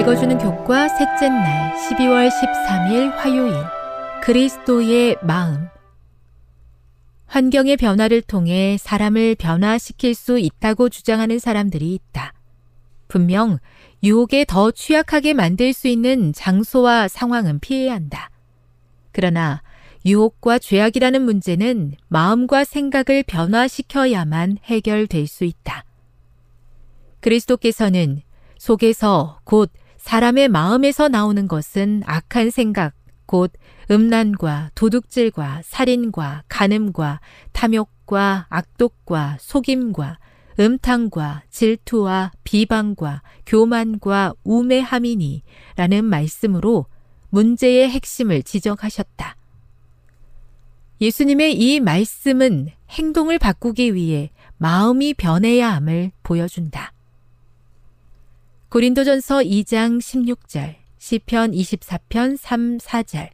읽어주는 교과 셋째 날 12월 13일 화요일 그리스도의 마음 환경의 변화를 통해 사람을 변화시킬 수 있다고 주장하는 사람들이 있다. 분명 유혹에 더 취약하게 만들 수 있는 장소와 상황은 피해야 한다. 그러나 유혹과 죄악이라는 문제는 마음과 생각을 변화시켜야만 해결될 수 있다. 그리스도께서는 속에서 곧 사람의 마음에서 나오는 것은 악한 생각, 곧 음란과 도둑질과 살인과 간음과 탐욕과 악독과 속임과 음탕과 질투와 비방과 교만과 우매함이니 라는 말씀으로 문제의 핵심을 지적하셨다. 예수님의 이 말씀은 행동을 바꾸기 위해 마음이 변해야 함을 보여준다. 고린도전서 2장 16절, 시편 24편 3, 4절,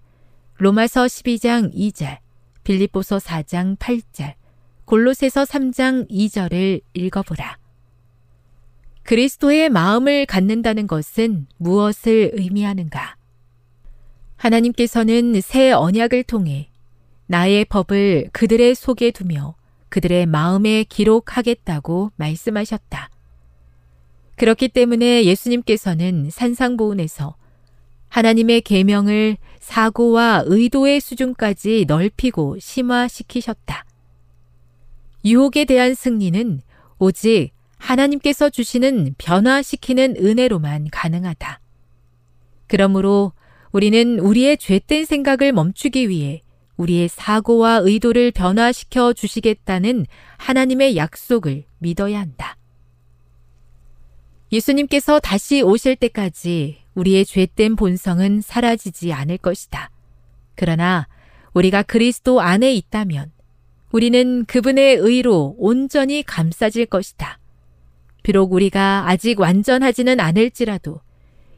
로마서 12장 2절, 빌립보서 4장 8절, 골로새서 3장 2절을 읽어보라. 그리스도의 마음을 갖는다는 것은 무엇을 의미하는가? 하나님께서는 새 언약을 통해 나의 법을 그들의 속에 두며 그들의 마음에 기록하겠다고 말씀하셨다. 그렇기 때문에 예수님께서는 산상보훈에서 하나님의 계명을 사고와 의도의 수준까지 넓히고 심화시키셨다. 유혹에 대한 승리는 오직 하나님께서 주시는 변화시키는 은혜로만 가능하다. 그러므로 우리는 우리의 죄된 생각을 멈추기 위해 우리의 사고와 의도를 변화시켜 주시겠다는 하나님의 약속을 믿어야 한다. 예수님께서 다시 오실 때까지 우리의 죄된 본성은 사라지지 않을 것이다. 그러나 우리가 그리스도 안에 있다면 우리는 그분의 의로 온전히 감싸질 것이다. 비록 우리가 아직 완전하지는 않을지라도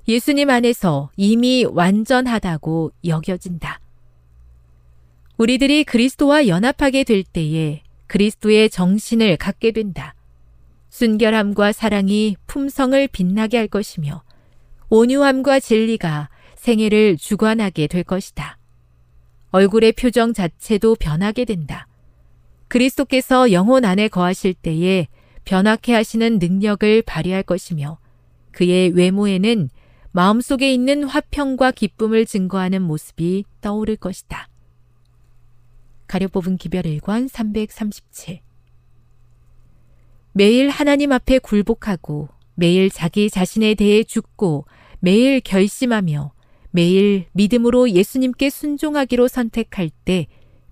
예수님 안에서 이미 완전하다고 여겨진다. 우리들이 그리스도와 연합하게 될 때에 그리스도의 정신을 갖게 된다. 순결함과 사랑이 품성을 빛나게 할 것이며 온유함과 진리가 생애를 주관하게 될 것이다. 얼굴의 표정 자체도 변하게 된다. 그리스도께서 영혼 안에 거하실 때에 변화케 하시는 능력을 발휘할 것이며 그의 외모에는 마음속에 있는 화평과 기쁨을 증거하는 모습이 떠오를 것이다. 가려 뽑은 기별 1권 337 매일 하나님 앞에 굴복하고 매일 자기 자신에 대해 죽고 매일 결심하며 매일 믿음으로 예수님께 순종하기로 선택할 때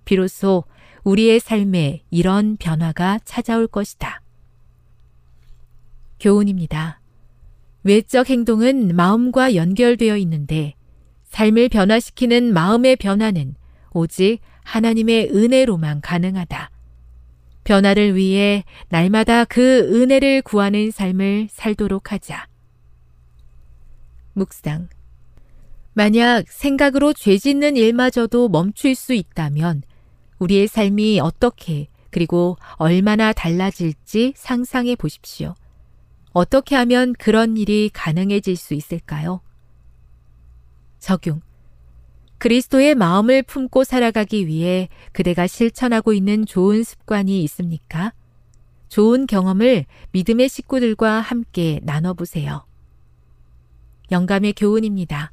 비로소 우리의 삶에 이런 변화가 찾아올 것이다. 교훈입니다. 외적 행동은 마음과 연결되어 있는데 삶을 변화시키는 마음의 변화는 오직 하나님의 은혜로만 가능하다. 변화를 위해 날마다 그 은혜를 구하는 삶을 살도록 하자. 묵상. 만약 생각으로 죄 짓는 일마저도 멈출 수 있다면 우리의 삶이 어떻게 그리고 얼마나 달라질지 상상해 보십시오. 어떻게 하면 그런 일이 가능해질 수 있을까요? 적용. 그리스도의 마음을 품고 살아가기 위해 그대가 실천하고 있는 좋은 습관이 있습니까? 좋은 경험을 믿음의 식구들과 함께 나눠보세요. 영감의 교훈입니다.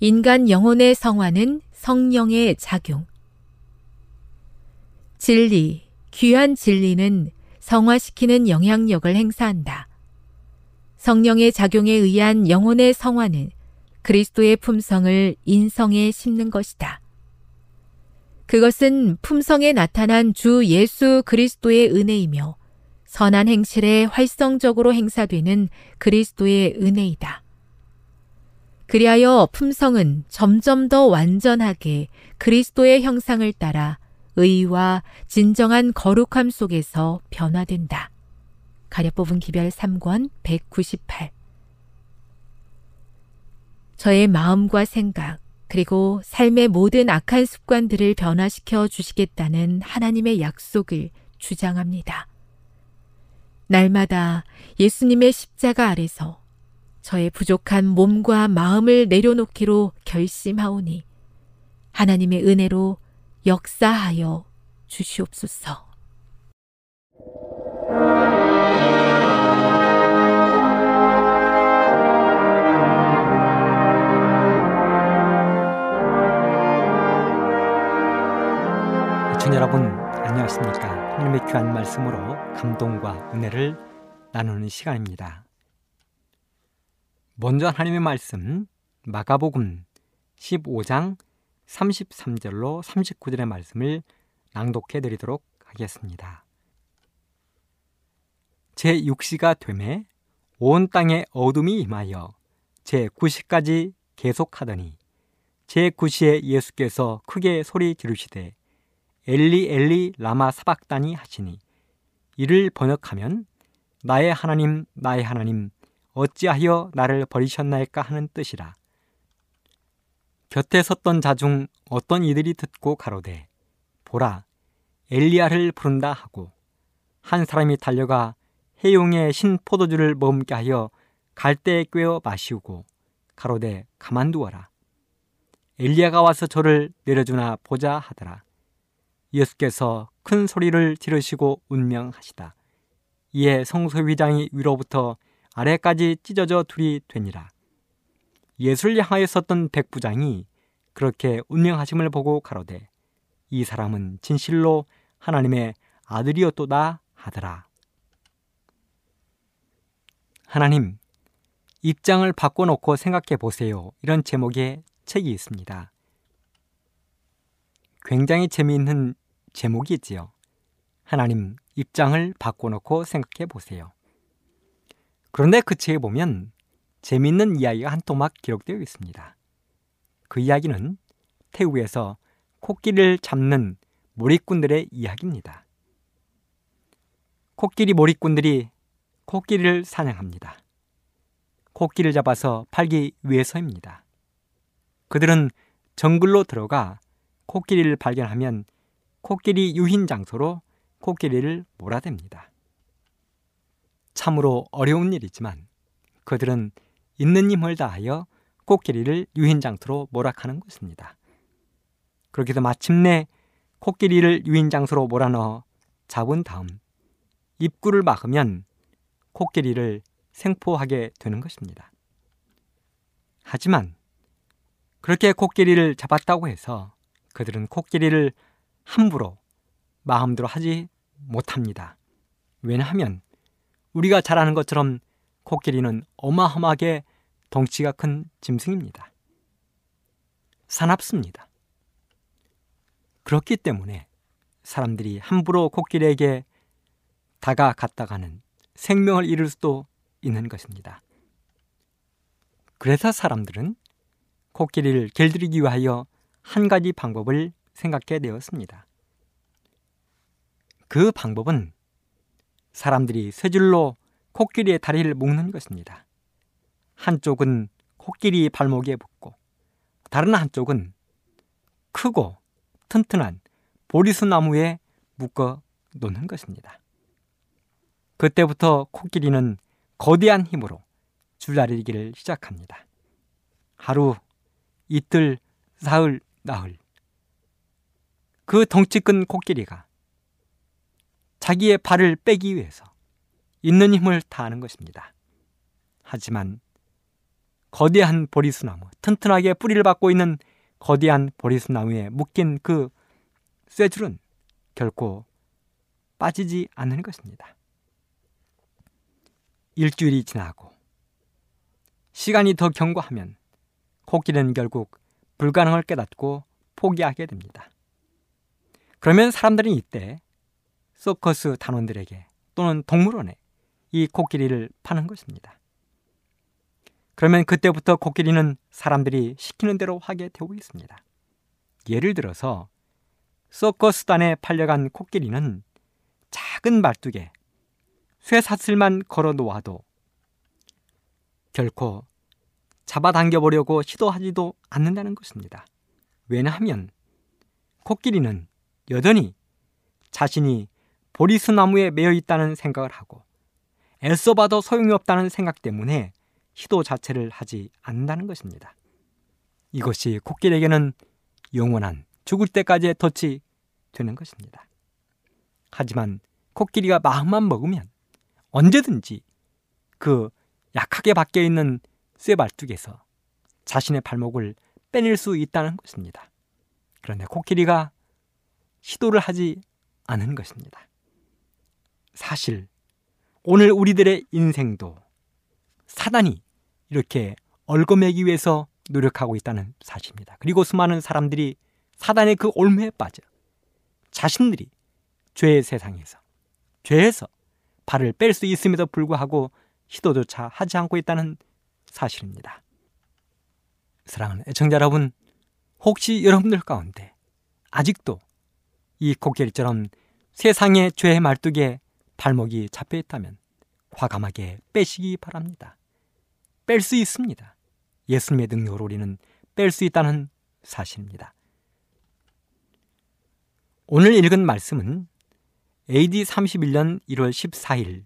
인간 영혼의 성화는 성령의 작용. 진리, 귀한 진리는 성화시키는 영향력을 행사한다. 성령의 작용에 의한 영혼의 성화는 그리스도의 품성을 인성에 심는 것이다. 그것은 품성에 나타난 주 예수 그리스도의 은혜이며 선한 행실에 활성적으로 행사되는 그리스도의 은혜이다. 그리하여 품성은 점점 더 완전하게 그리스도의 형상을 따라 의와 진정한 거룩함 속에서 변화된다. 가려 뽑은 기별 3권 198 저의 마음과 생각, 그리고 삶의 모든 악한 습관들을 변화시켜 주시겠다는 하나님의 약속을 주장합니다. 날마다 예수님의 십자가 아래서 저의 부족한 몸과 마음을 내려놓기로 결심하오니 하나님의 은혜로 역사하여 주시옵소서. 시청자 여러분 안녕하십니까. 하나님의 귀한 말씀으로 감동과 은혜를 나누는 시간입니다. 먼저 하나님의 말씀 마가복음 15장 33절로 39절의 말씀을 낭독해 드리도록 하겠습니다. 제 6시가 되매 온 땅에 어둠이 임하여 제 9시까지 계속하더니 제 9시에 예수께서 크게 소리 지르시되 엘리 엘리 라마 사박다니 하시니 이를 번역하면 나의 하나님 나의 하나님 어찌하여 나를 버리셨나이까 하는 뜻이라. 곁에 섰던 자 중 어떤 이들이 듣고 가로되 보라 엘리야를 부른다 하고 한 사람이 달려가 해용의 신 포도주를 머금게 하여 갈대에 꿰어 마시우고 가로되 가만두어라 엘리야가 와서 저를 내려주나 보자 하더라 예수께서 큰 소리를 지르시고 운명하시다. 이에 성소휘장이 위로부터 아래까지 찢어져 둘이 되니라. 예수를 향하여 섰던 백부장이 그렇게 운명하심을 보고 가로되 이 사람은 진실로 하나님의 아들이었도다 하더라. 하나님, 입장을 바꿔놓고 생각해 보세요. 이런 제목의 책이 있습니다. 굉장히 재미있는 제목이지요. 하나님 입장을 바꿔놓고 생각해 보세요. 그런데 그 책에 보면 재미있는 이야기가 한 토막 기록되어 있습니다. 그 이야기는 태국에서 코끼리를 잡는 몰입꾼들의 이야기입니다. 코끼리 몰입꾼들이 코끼리를 사냥합니다. 코끼리를 잡아서 팔기 위해서입니다. 그들은 정글로 들어가 코끼리를 발견하면 코끼리 유인 장소로 코끼리를 몰아댑니다. 참으로 어려운 일이지만 그들은 있는 힘을 다하여 코끼리를 유인 장소로 몰아가는 것입니다. 그렇게 해서 마침내 코끼리를 유인 장소로 몰아넣어 잡은 다음 입구를 막으면 코끼리를 생포하게 되는 것입니다. 하지만 그렇게 코끼리를 잡았다고 해서 그들은 코끼리를 함부로 마음대로 하지 못합니다. 왜냐하면 우리가 잘 아는 것처럼 코끼리는 어마어마하게 덩치가 큰 짐승입니다. 사납습니다. 그렇기 때문에 사람들이 함부로 코끼리에게 다가갔다가는 생명을 잃을 수도 있는 것입니다. 그래서 사람들은 코끼리를 길들이기 위하여 한 가지 방법을 생각해 내었습니다. 그 방법은 사람들이 세 줄로 코끼리의 다리를 묶는 것입니다. 한쪽은 코끼리 발목에 붙고 다른 한쪽은 크고 튼튼한 보리수 나무에 묶어 놓는 것입니다. 그때부터 코끼리는 거대한 힘으로 줄다리기를 시작합니다. 하루, 이틀, 사흘, 나흘. 그 덩치 큰 코끼리가 자기의 발을 빼기 위해서 있는 힘을 다하는 것입니다. 하지만 거대한 보리수나무, 튼튼하게 뿌리를 받고 있는 거대한 보리수나무에 묶인 그 쇠줄은 결코 빠지지 않는 것입니다. 일주일이 지나고 시간이 더 경과하면 코끼리는 결국 불가능을 깨닫고 포기하게 됩니다. 그러면 사람들은 이때 서커스 단원들에게 또는 동물원에 이 코끼리를 파는 것입니다. 그러면 그때부터 코끼리는 사람들이 시키는 대로 하게 되고 있습니다. 예를 들어서 서커스단에 팔려간 코끼리는 작은 말뚝에 쇠사슬만 걸어 놓아도 결코 잡아당겨 보려고 시도하지도 않는다는 것입니다. 왜냐하면 코끼리는 여전히 자신이 보리수 나무에 매여 있다는 생각을 하고 애써봐도 소용이 없다는 생각 때문에 시도 자체를 하지 않는다는 것입니다. 이것이 코끼리에게는 영원한 죽을 때까지의 덫이 되는 것입니다. 하지만 코끼리가 마음만 먹으면 언제든지 그 약하게 박혀 있는 쇠발뚝에서 자신의 발목을 빼낼 수 있다는 것입니다. 그런데 코끼리가 시도를 하지 않은 것입니다. 사실 오늘 우리들의 인생도 사단이 이렇게 얽어매기 위해서 노력하고 있다는 사실입니다. 그리고 수많은 사람들이 사단의 그 올무에 빠져 자신들이 죄의 세상에서 죄에서 발을 뺄 수 있음에도 불구하고 시도조차 하지 않고 있다는 사실입니다. 사랑하는 애청자 여러분, 혹시 여러분들 가운데 아직도 이 코끼리처럼 세상의 죄의 말뚝에 발목이 잡혀 있다면 과감하게 빼시기 바랍니다. 뺄 수 있습니다. 예수님의 능력으로 우리는 뺄 수 있다는 사실입니다. 오늘 읽은 말씀은 AD 31년 1월 14일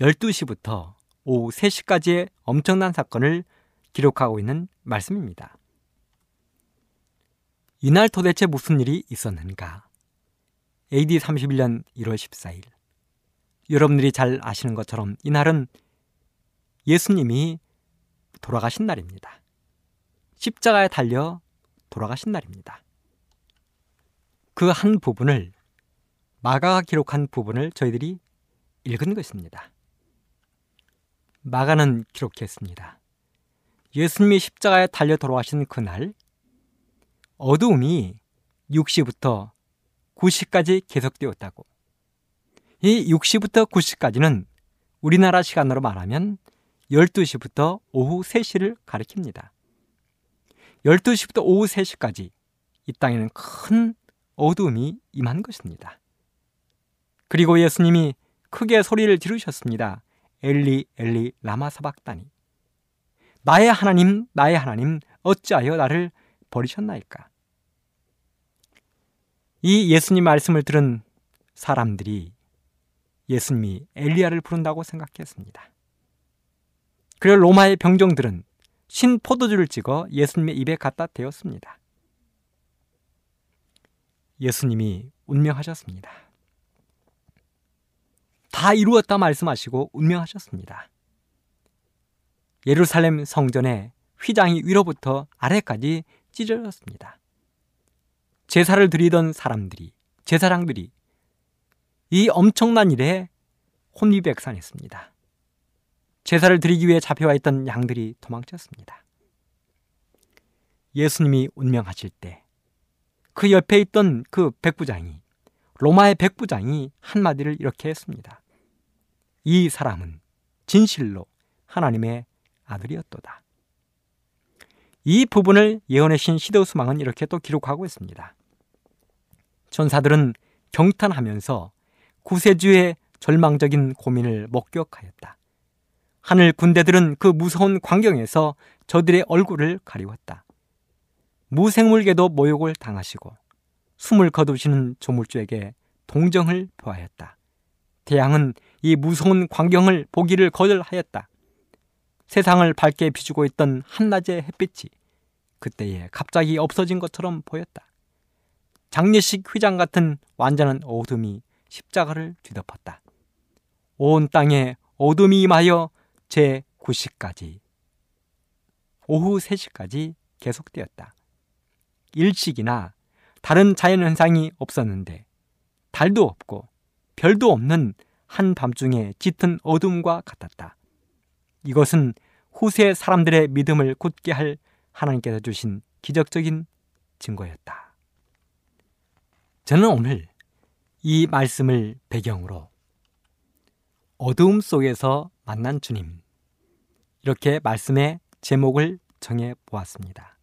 12시부터 오후 3시까지의 엄청난 사건을 기록하고 있는 말씀입니다. 이날 도대체 무슨 일이 있었는가? AD 31년 1월 14일. 여러분들이 잘 아시는 것처럼 이날은 예수님이 돌아가신 날입니다. 십자가에 달려 돌아가신 날입니다. 그 한 부분을 마가가 기록한 부분을 저희들이 읽은 것입니다. 마가는 기록했습니다. 예수님이 십자가에 달려 돌아가신 그날 어두움이 6시부터 9시까지 계속되었다고. 이 6시부터 9시까지는 우리나라 시간으로 말하면 12시부터 오후 3시를 가리킵니다. 12시부터 오후 3시까지 이 땅에는 큰 어두움이 임한 것입니다. 그리고 예수님이 크게 소리를 지르셨습니다. 엘리 엘리 라마 사박다니. 나의 하나님 나의 하나님 어찌하여 나를 버리셨나이까? 이 예수님 말씀을 들은 사람들이 예수님이 엘리야를 부른다고 생각했습니다. 그리고 로마의 병정들은 신 포도주를 찍어 예수님의 입에 갖다 대었습니다. 예수님이 운명하셨습니다. 다 이루었다 말씀하시고 운명하셨습니다. 예루살렘 성전의 휘장이 위로부터 아래까지 찢어졌습니다. 제사를 드리던 사람들이, 제사장들이 이 엄청난 일에 혼비백산했습니다. 제사를 드리기 위해 잡혀와 있던 양들이 도망쳤습니다. 예수님이 운명하실 때 그 옆에 있던 그 백부장이 로마의 백부장이 한마디를 이렇게 했습니다. 이 사람은 진실로 하나님의 아들이었도다. 이 부분을 예언의 신 시데우스망은 이렇게 또 기록하고 있습니다. 전사들은 경탄하면서 구세주의 절망적인 고민을 목격하였다. 하늘 군대들은 그 무서운 광경에서 저들의 얼굴을 가리웠다. 무생물계도 모욕을 당하시고 숨을 거두시는 조물주에게 동정을 표하였다. 태양은 이 무서운 광경을 보기를 거절하였다. 세상을 밝게 비추고 있던 한낮의 햇빛이 그때에 갑자기 없어진 것처럼 보였다. 장례식 휘장 같은 완전한 어둠이 십자가를 뒤덮었다. 온 땅에 어둠이 임하여 제 9시까지 오후 3시까지 계속되었다. 일식이나 다른 자연현상이 없었는데 달도 없고 별도 없는 한밤중에 짙은 어둠과 같았다. 이것은 후세 사람들의 믿음을 굳게 할 하나님께서 주신 기적적인 증거였다. 저는 오늘 이 말씀을 배경으로 어두움 속에서 만난 주님 이렇게 말씀의 제목을 정해 보았습니다.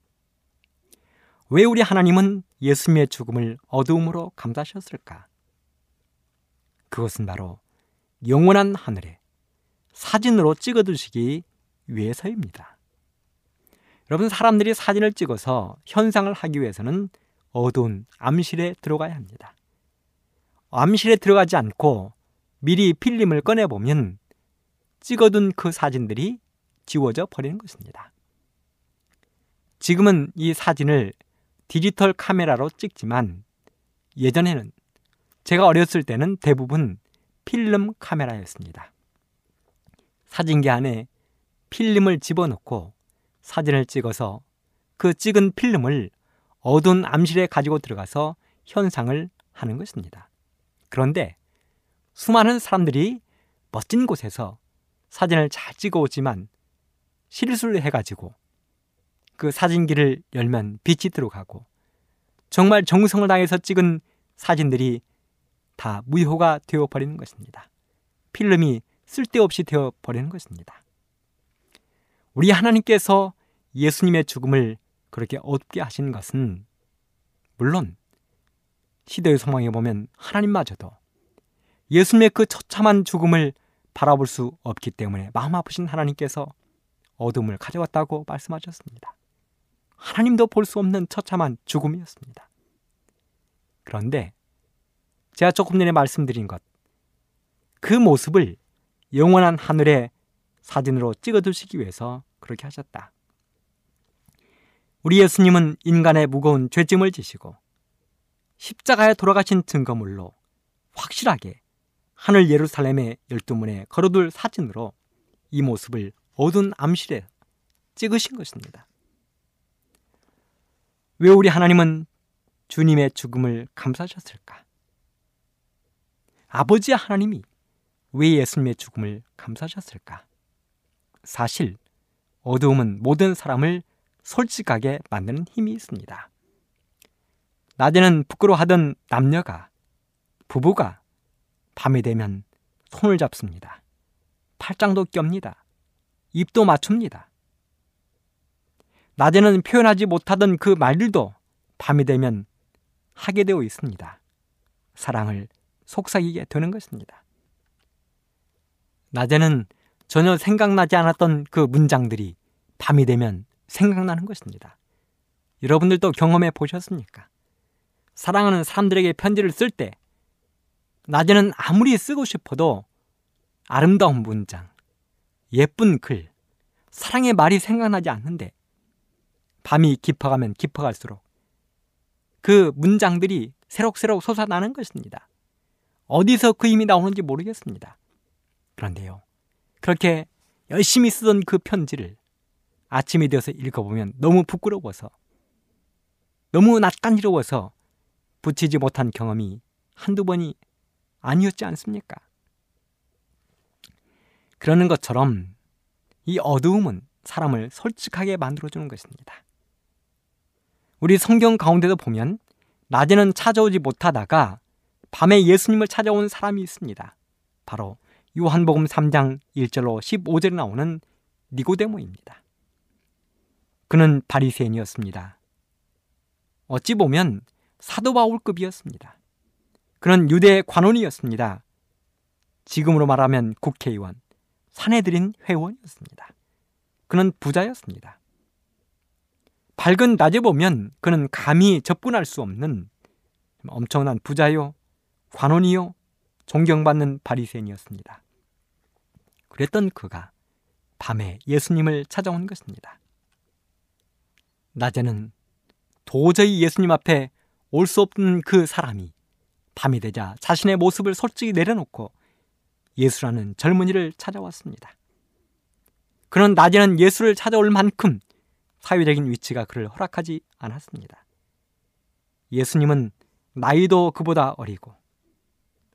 왜 우리 하나님은 예수님의 죽음을 어두움으로 감싸셨을까? 그것은 바로 영원한 하늘에 사진으로 찍어두시기 위해서입니다. 여러분, 사람들이 사진을 찍어서 현상을 하기 위해서는 어두운 암실에 들어가야 합니다. 암실에 들어가지 않고 미리 필름을 꺼내보면 찍어둔 그 사진들이 지워져 버리는 것입니다. 지금은 이 사진을 디지털 카메라로 찍지만 예전에는 제가 어렸을 때는 대부분 필름 카메라였습니다. 사진기 안에 필름을 집어넣고 사진을 찍어서 그 찍은 필름을 어두운 암실에 가지고 들어가서 현상을 하는 것입니다. 그런데 수많은 사람들이 멋진 곳에서 사진을 잘 찍어 오지만 실수를 해가지고 그 사진기를 열면 빛이 들어가고 정말 정성을 다해서 찍은 사진들이 다 무효가 되어버리는 것입니다. 필름이 쓸데없이 되어버리는 것입니다. 우리 하나님께서 예수님의 죽음을 그렇게 어둡게 하신 것은 물론 시대의 소망에 보면 하나님마저도 예수님의 그 처참한 죽음을 바라볼 수 없기 때문에 마음 아프신 하나님께서 어둠을 가져왔다고 말씀하셨습니다. 하나님도 볼 수 없는 처참한 죽음이었습니다. 그런데 제가 조금 전에 말씀드린 것, 그 모습을 영원한 하늘의 사진으로 찍어두시기 위해서 그렇게 하셨다. 우리 예수님은 인간의 무거운 죄짐을 지시고 십자가에 돌아가신 증거물로 확실하게 하늘 예루살렘의 열두 문에 걸어둘 사진으로 이 모습을 어두운 암실에 찍으신 것입니다. 왜 우리 하나님은 주님의 죽음을 감사하셨을까? 아버지 하나님이 왜 예수님의 죽음을 감사하셨을까? 사실 어두움은 모든 사람을 솔직하게 만드는 힘이 있습니다. 낮에는 부끄러워하던 남녀가 부부가 밤이 되면 손을 잡습니다. 팔짱도 낍니다. 입도 맞춥니다. 낮에는 표현하지 못하던 그 말들도 밤이 되면 하게 되어 있습니다. 사랑을 속삭이게 되는 것입니다. 낮에는 전혀 생각나지 않았던 그 문장들이 밤이 되면 생각나는 것입니다. 여러분들도 경험해 보셨습니까? 사랑하는 사람들에게 편지를 쓸 때, 낮에는 아무리 쓰고 싶어도 아름다운 문장, 예쁜 글, 사랑의 말이 생각나지 않는데, 밤이 깊어가면 깊어갈수록 그 문장들이 새록새록 솟아나는 것입니다. 어디서 그 힘이 나오는지 모르겠습니다. 그런데요, 그렇게 열심히 쓰던 그 편지를 아침이 되어서 읽어보면 너무 부끄러워서, 너무 낯간지러워서 붙이지 못한 경험이 한두 번이 아니었지 않습니까? 그러는 것처럼 이 어두움은 사람을 솔직하게 만들어주는 것입니다. 우리 성경 가운데도 보면 낮에는 찾아오지 못하다가 밤에 예수님을 찾아온 사람이 있습니다. 바로 요한복음 3장 1절로 15절에 나오는 니고데모입니다. 그는 바리새인이었습니다. 어찌 보면 사도 바울급이었습니다. 그는 유대 관원이었습니다. 지금으로 말하면 국회의원, 사내들인 회원이었습니다. 그는 부자였습니다. 밝은 낮에 보면 그는 감히 접근할 수 없는 엄청난 부자요, 관원이요, 존경받는 바리새인이었습니다. 그랬던 그가 밤에 예수님을 찾아온 것입니다. 낮에는 도저히 예수님 앞에 올 수 없는 그 사람이 밤이 되자 자신의 모습을 솔직히 내려놓고 예수라는 젊은이를 찾아왔습니다. 그는 낮에는 예수를 찾아올 만큼 사회적인 위치가 그를 허락하지 않았습니다. 예수님은 나이도 그보다 어리고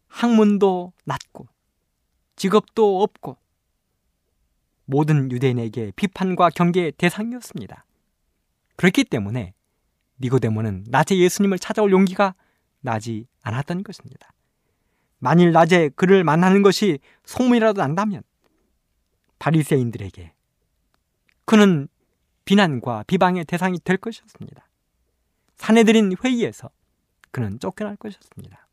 학문도 낮고 직업도 없고 모든 유대인에게 비판과 경계의 대상이었습니다. 그렇기 때문에 니고데모는 낮에 예수님을 찾아올 용기가 나지 않았던 것입니다. 만일 낮에 그를 만나는 것이 소문이라도 난다면 바리새인들에게 그는 비난과 비방의 대상이 될 것이었습니다. 사내들인 회의에서 그는 쫓겨날 것이었습니다.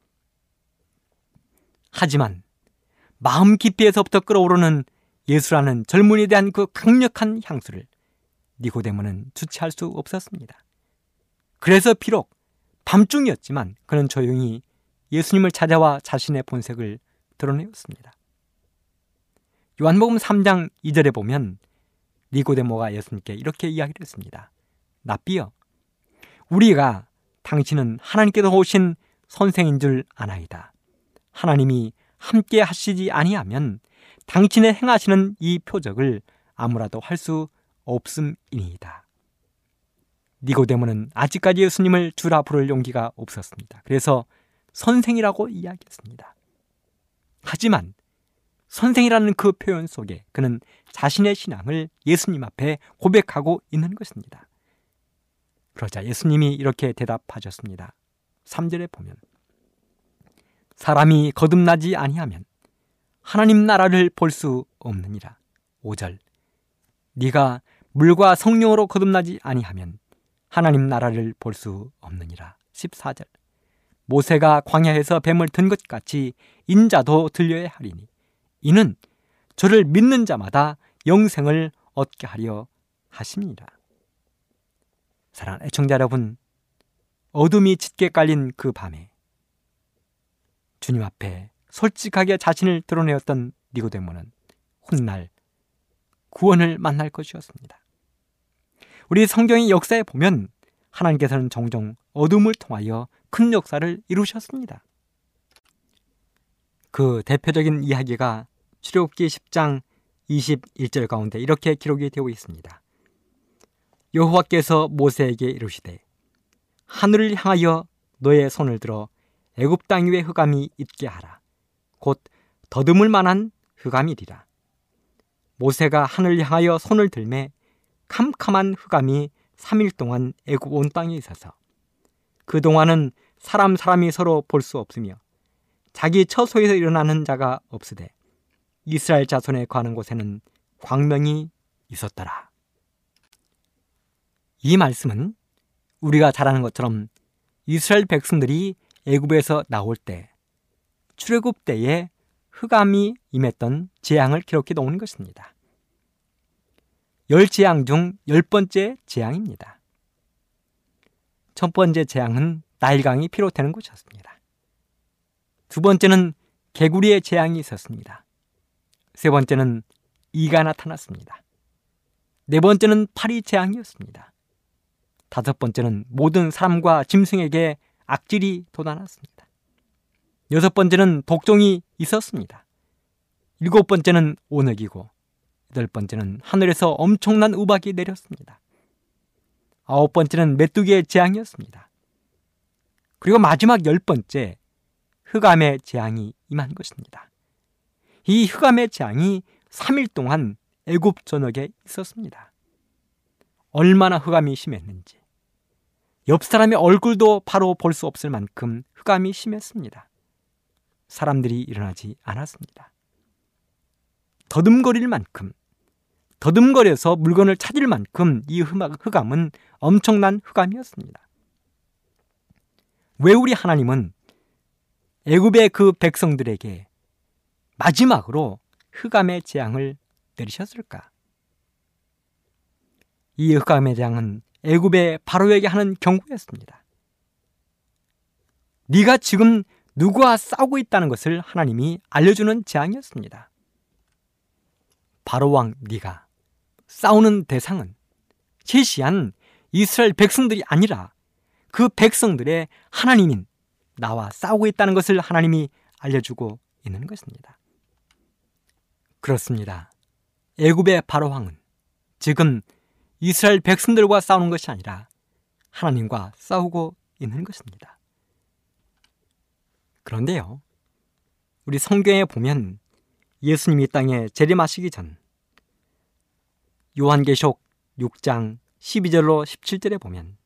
하지만 마음 깊이에서부터 끓어오르는 예수라는 젊은이에 대한 그 강력한 향수를 니고데모는 주체할 수 없었습니다. 그래서 비록 밤중이었지만 그는 조용히 예수님을 찾아와 자신의 본색을 드러내었습니다. 요한복음 3장 2절에 보면 니고데모가 예수님께 이렇게 이야기를 했습니다. 납비여 우리가 당신은 하나님께서 오신 선생인 줄 아나이다. 하나님이 함께 하시지 아니하면 당신의 행하시는 이 표적을 아무라도 할 수 없음이니이다. 니고데모는 아직까지 예수님을 주라 부를 용기가 없었습니다. 그래서 선생이라고 이야기했습니다. 하지만 선생이라는 그 표현 속에 그는 자신의 신앙을 예수님 앞에 고백하고 있는 것입니다. 그러자 예수님이 이렇게 대답하셨습니다. 3절에 보면 사람이 거듭나지 아니하면 하나님 나라를 볼 수 없느니라. 5절 네가 물과 성령으로 거듭나지 아니하면 하나님 나라를 볼 수 없느니라. 14절 모세가 광야에서 뱀을 든 것 같이 인자도 들려야 하리니 이는 저를 믿는 자마다 영생을 얻게 하려 하십니다. 사랑하는 애청자 여러분, 어둠이 짙게 깔린 그 밤에 주님 앞에 솔직하게 자신을 드러내었던 니고데모는 훗날 구원을 만날 것이었습니다. 우리 성경의 역사에 보면 하나님께서는 종종 어둠을 통하여 큰 역사를 이루셨습니다. 그 대표적인 이야기가 출애굽기 10장 21절 가운데 이렇게 기록이 되어 있습니다. 여호와께서 모세에게 이르시되 하늘을 향하여 너의 손을 들어 애굽 땅 위에 흑암이 있게 하라. 곧 더듬을 만한 흑암이리라. 모세가 하늘을 향하여 손을 들매 캄캄한 흑암이 3일 동안 애굽 온 땅에 있어서 그 동안은 사람 사람이 서로 볼 수 없으며 자기 처소에서 일어나는 자가 없으되 이스라엘 자손에 관한 곳에는 광명이 있었더라. 이 말씀은 우리가 잘 아는 것처럼 이스라엘 백성들이 애굽에서 나올 때 출애굽 때에 흑암이 임했던 재앙을 기록해 놓은 것입니다. 열 재앙 중 열 번째 재앙입니다. 첫 번째 재앙은 나일강이 피로되는 것이었습니다. 두 번째는 개구리의 재앙이 있었습니다. 세 번째는 이가 나타났습니다. 네 번째는 파리 재앙이었습니다. 다섯 번째는 모든 사람과 짐승에게 악질이 돋아났습니다. 여섯 번째는 독종이 있었습니다. 일곱 번째는 오늑이고 여덟 번째는 하늘에서 엄청난 우박이 내렸습니다. 아홉 번째는 메뚜기의 재앙이었습니다. 그리고 마지막 열 번째 흑암의 재앙이 임한 것입니다. 이 흑암의 재앙이 3일 동안 애굽 전역에 있었습니다. 얼마나 흑암이 심했는지 옆 사람의 얼굴도 바로 볼 수 없을 만큼 흑암이 심했습니다. 사람들이 일어나지 않았습니다. 더듬거릴 만큼 더듬거려서 물건을 찾을 만큼 이 흑암은 엄청난 흑암이었습니다. 왜 우리 하나님은 애굽의 그 백성들에게 마지막으로 흑암의 재앙을 내리셨을까? 이 흑암의 재앙은 애굽의 바로에게 하는 경고였습니다. 네가 지금 누구와 싸우고 있다는 것을 하나님이 알려주는 재앙이었습니다. 바로 왕 네가 싸우는 대상은 제시한 이스라엘 백성들이 아니라 그 백성들의 하나님인 나와 싸우고 있다는 것을 하나님이 알려주고 있는 것입니다. 그렇습니다. 애굽의 바로 왕은 지금 이스라엘 백성들과 싸우는 것이 아니라 하나님과 싸우고 있는 것입니다. 그런데요, 우리 성경에 보면 예수님이 땅에 재림하시기 전 요한계시록 6장 12절로 17절에 보면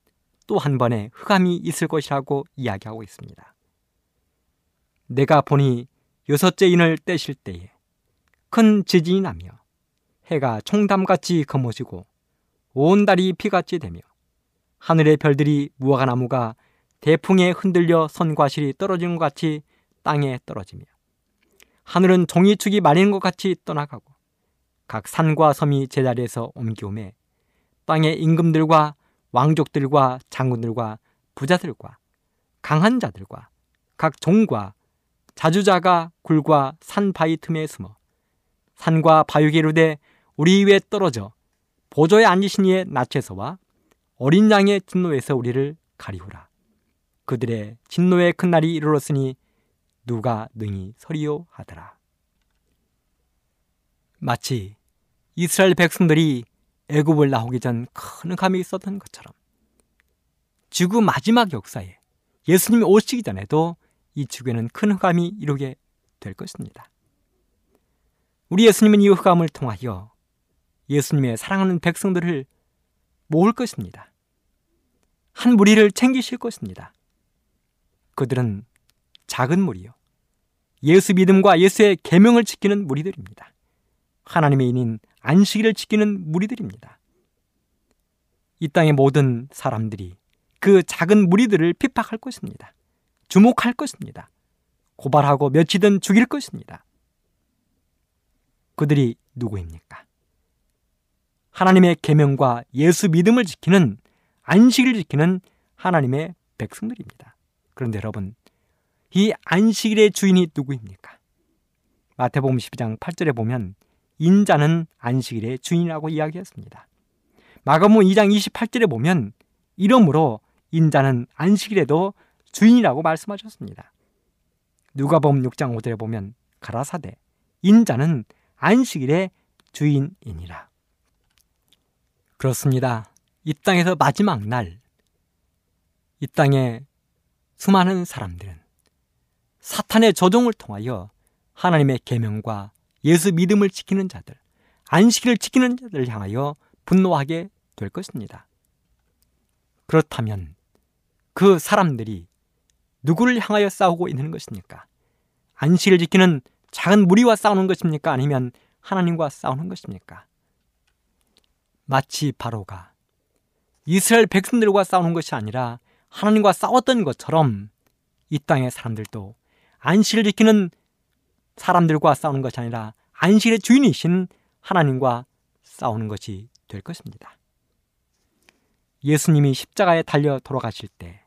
또 한 번의 흑암이 있을 것이라고 이야기하고 있습니다. 내가 보니 여섯째 인을 떼실 때에 큰 지진이 나며 해가 총담같이 검어지고 온 달이 피같이 되며 하늘의 별들이 무화과 나무가 대풍에 흔들려 선과 실이 떨어지는 것 같이 땅에 떨어지며 하늘은 종이축이 말리는 것 같이 떠나가고 각 산과 섬이 제자리에서 옮기오매 땅의 임금들과 왕족들과 장군들과 부자들과 강한 자들과 각 종과 자주자가 굴과 산 바위 틈에 숨어 산과 바위게로되 우리 위에 떨어져 보조에 앉으신 이의 낯에서와 어린 양의 진노에서 우리를 가리우라. 그들의 진노의 큰 날이 이르렀으니 누가 능히 서리요 하더라. 마치 이스라엘 백성들이 애굽을 나오기 전 큰 감이 있었던 것처럼 지구 마지막 역사에 예수님이 오시기 전에도 이 지구에는 큰 흑암이 이루게 될 것입니다. 우리 예수님은 이 흑암을 통하여 예수님의 사랑하는 백성들을 모을 것입니다. 한 무리를 챙기실 것입니다. 그들은 작은 무리요. 예수 믿음과 예수의 계명을 지키는 무리들입니다. 하나님의 인인 안식일을 지키는 무리들입니다. 이 땅의 모든 사람들이 그 작은 무리들을 핍박할 것입니다. 주목할 것입니다. 고발하고 며치든 죽일 것입니다. 그들이 누구입니까? 하나님의 계명과 예수 믿음을 지키는 안식일을 지키는 하나님의 백성들입니다. 그런데 여러분, 이 안식일의 주인이 누구입니까? 마태복음 12장 8절에 보면 인자는 안식일의 주인이라고 이야기했습니다. 마가복음 2장 28절에 보면 이러므로 인자는 안식일에도 주인이라고 말씀하셨습니다. 누가복음 6장 5절에 보면 가라사대 인자는 안식일의 주인이니라. 그렇습니다. 이 땅에서 마지막 날, 이 땅에 수많은 사람들은 사탄의 조종을 통하여 하나님의 계명과 예수 믿음을 지키는 자들, 안식일을 지키는 자들을 향하여 분노하게 될 것입니다. 그렇다면 그 사람들이 누구를 향하여 싸우고 있는 것입니까? 안식을 지키는 작은 무리와 싸우는 것입니까? 아니면 하나님과 싸우는 것입니까? 마치 바로가 이스라엘 백성들과 싸우는 것이 아니라 하나님과 싸웠던 것처럼 이 땅의 사람들도 안식을 지키는 사람들과 싸우는 것이 아니라 안식의 주인이신 하나님과 싸우는 것이 될 것입니다. 예수님이 십자가에 달려 돌아가실 때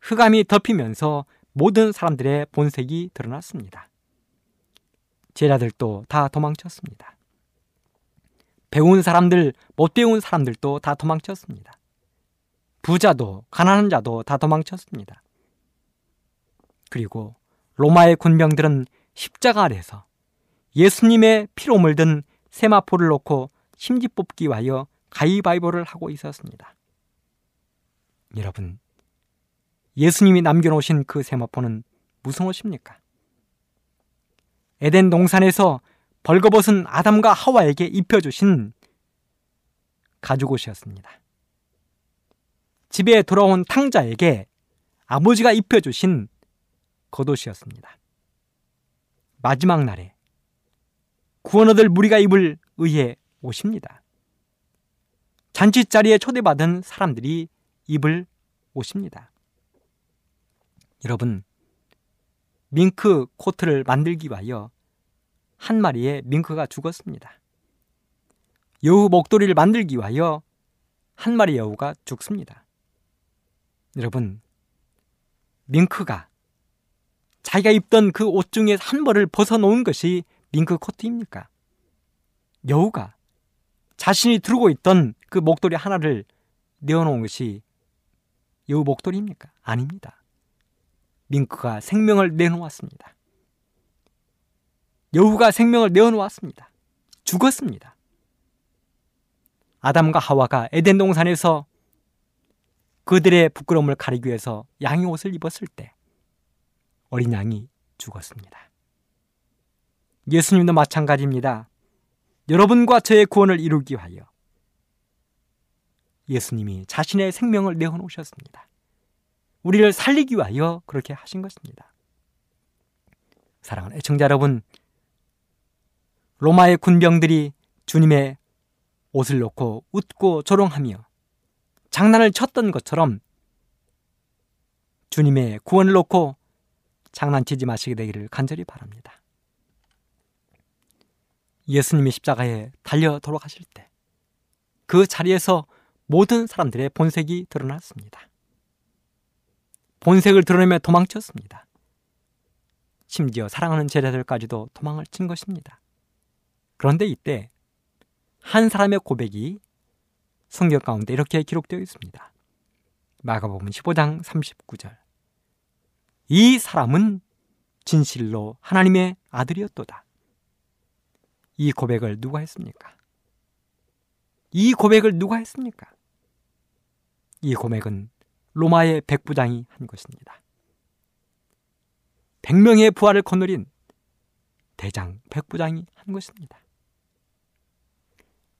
흑암이 덮이면서 모든 사람들의 본색이 드러났습니다. 제자들도 다 도망쳤습니다. 배운 사람들, 못 배운 사람들도 다 도망쳤습니다. 부자도, 가난한 자도 다 도망쳤습니다. 그리고 로마의 군병들은 십자가 아래서 예수님의 피로 물든 세마포를 놓고 심지 뽑기 위하여 가위바위보를 하고 있었습니다. 여러분, 예수님이 남겨놓으신 그 세마포는 무슨 옷입니까? 에덴 동산에서 벌거벗은 아담과 하와에게 입혀주신 가죽옷이었습니다. 집에 돌아온 탕자에게 아버지가 입혀주신 겉옷이었습니다. 마지막 날에 구원 얻을 무리가 입을 의의 옷입니다. 잔치 자리에 초대받은 사람들이 입을 옷입니다. 여러분, 밍크 코트를 만들기 위하여 한 마리의 밍크가 죽었습니다. 여우 목도리를 만들기 위하여 한 마리 여우가 죽습니다. 여러분, 밍크가 자기가 입던 그 옷 중에 한 벌을 벗어놓은 것이 밍크 코트입니까? 여우가 자신이 두르고 있던 그 목도리 하나를 내어놓은 것이 여우 목도리입니까? 아닙니다. 밍크가 생명을 내놓았습니다. 여우가 생명을 내어놓았습니다. 죽었습니다. 아담과 하와가 에덴 동산에서 그들의 부끄러움을 가리기 위해서 양의 옷을 입었을 때 어린 양이 죽었습니다. 예수님도 마찬가지입니다. 여러분과 저의 구원을 이루기 위하여 예수님이 자신의 생명을 내어놓으셨습니다. 우리를 살리기 위하여 그렇게 하신 것입니다. 사랑하는 애청자 여러분, 로마의 군병들이 주님의 옷을 놓고 웃고 조롱하며 장난을 쳤던 것처럼 주님의 구원을 놓고 장난치지 마시게 되기를 간절히 바랍니다. 예수님이 십자가에 달려 돌아가실 때 그 자리에서 모든 사람들의 본색이 드러났습니다. 본색을 드러내며 도망쳤습니다. 심지어 사랑하는 제자들까지도 도망을 친 것입니다. 그런데 이때 한 사람의 고백이 성경 가운데 이렇게 기록되어 있습니다. 마가복음 15장 39절. 이 사람은 진실로 하나님의 아들이었도다. 이 고백을 누가 했습니까? 이 고백을 누가 했습니까? 이 고백은 로마의 백부장이 한 것입니다. 백명의 부활을 거느린 대장 백부장이 한 것입니다.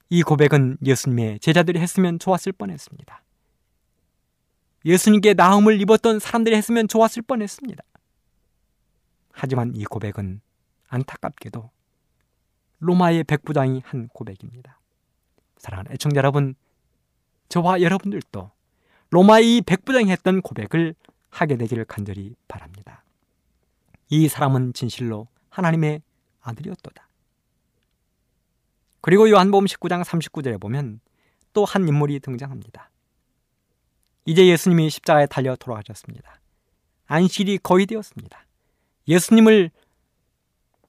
이 고백은 예수님의 제자들이 했으면 좋았을 뻔했습니다. 예수님께 나음을 입었던 사람들이 했으면 좋았을 뻔했습니다. 하지만 이 고백은 안타깝게도 로마의 백부장이 한 고백입니다. 사랑하는 애청자 여러분, 저와 여러분들도 로마의 백부장이 했던 고백을 하게 되기를 간절히 바랍니다. 이 사람은 진실로 하나님의 아들이었도다. 그리고 요한복음 19장 39절에 보면 또 한 인물이 등장합니다. 이제 예수님이 십자가에 달려 돌아가셨습니다. 안식일이 거의 되었습니다. 예수님을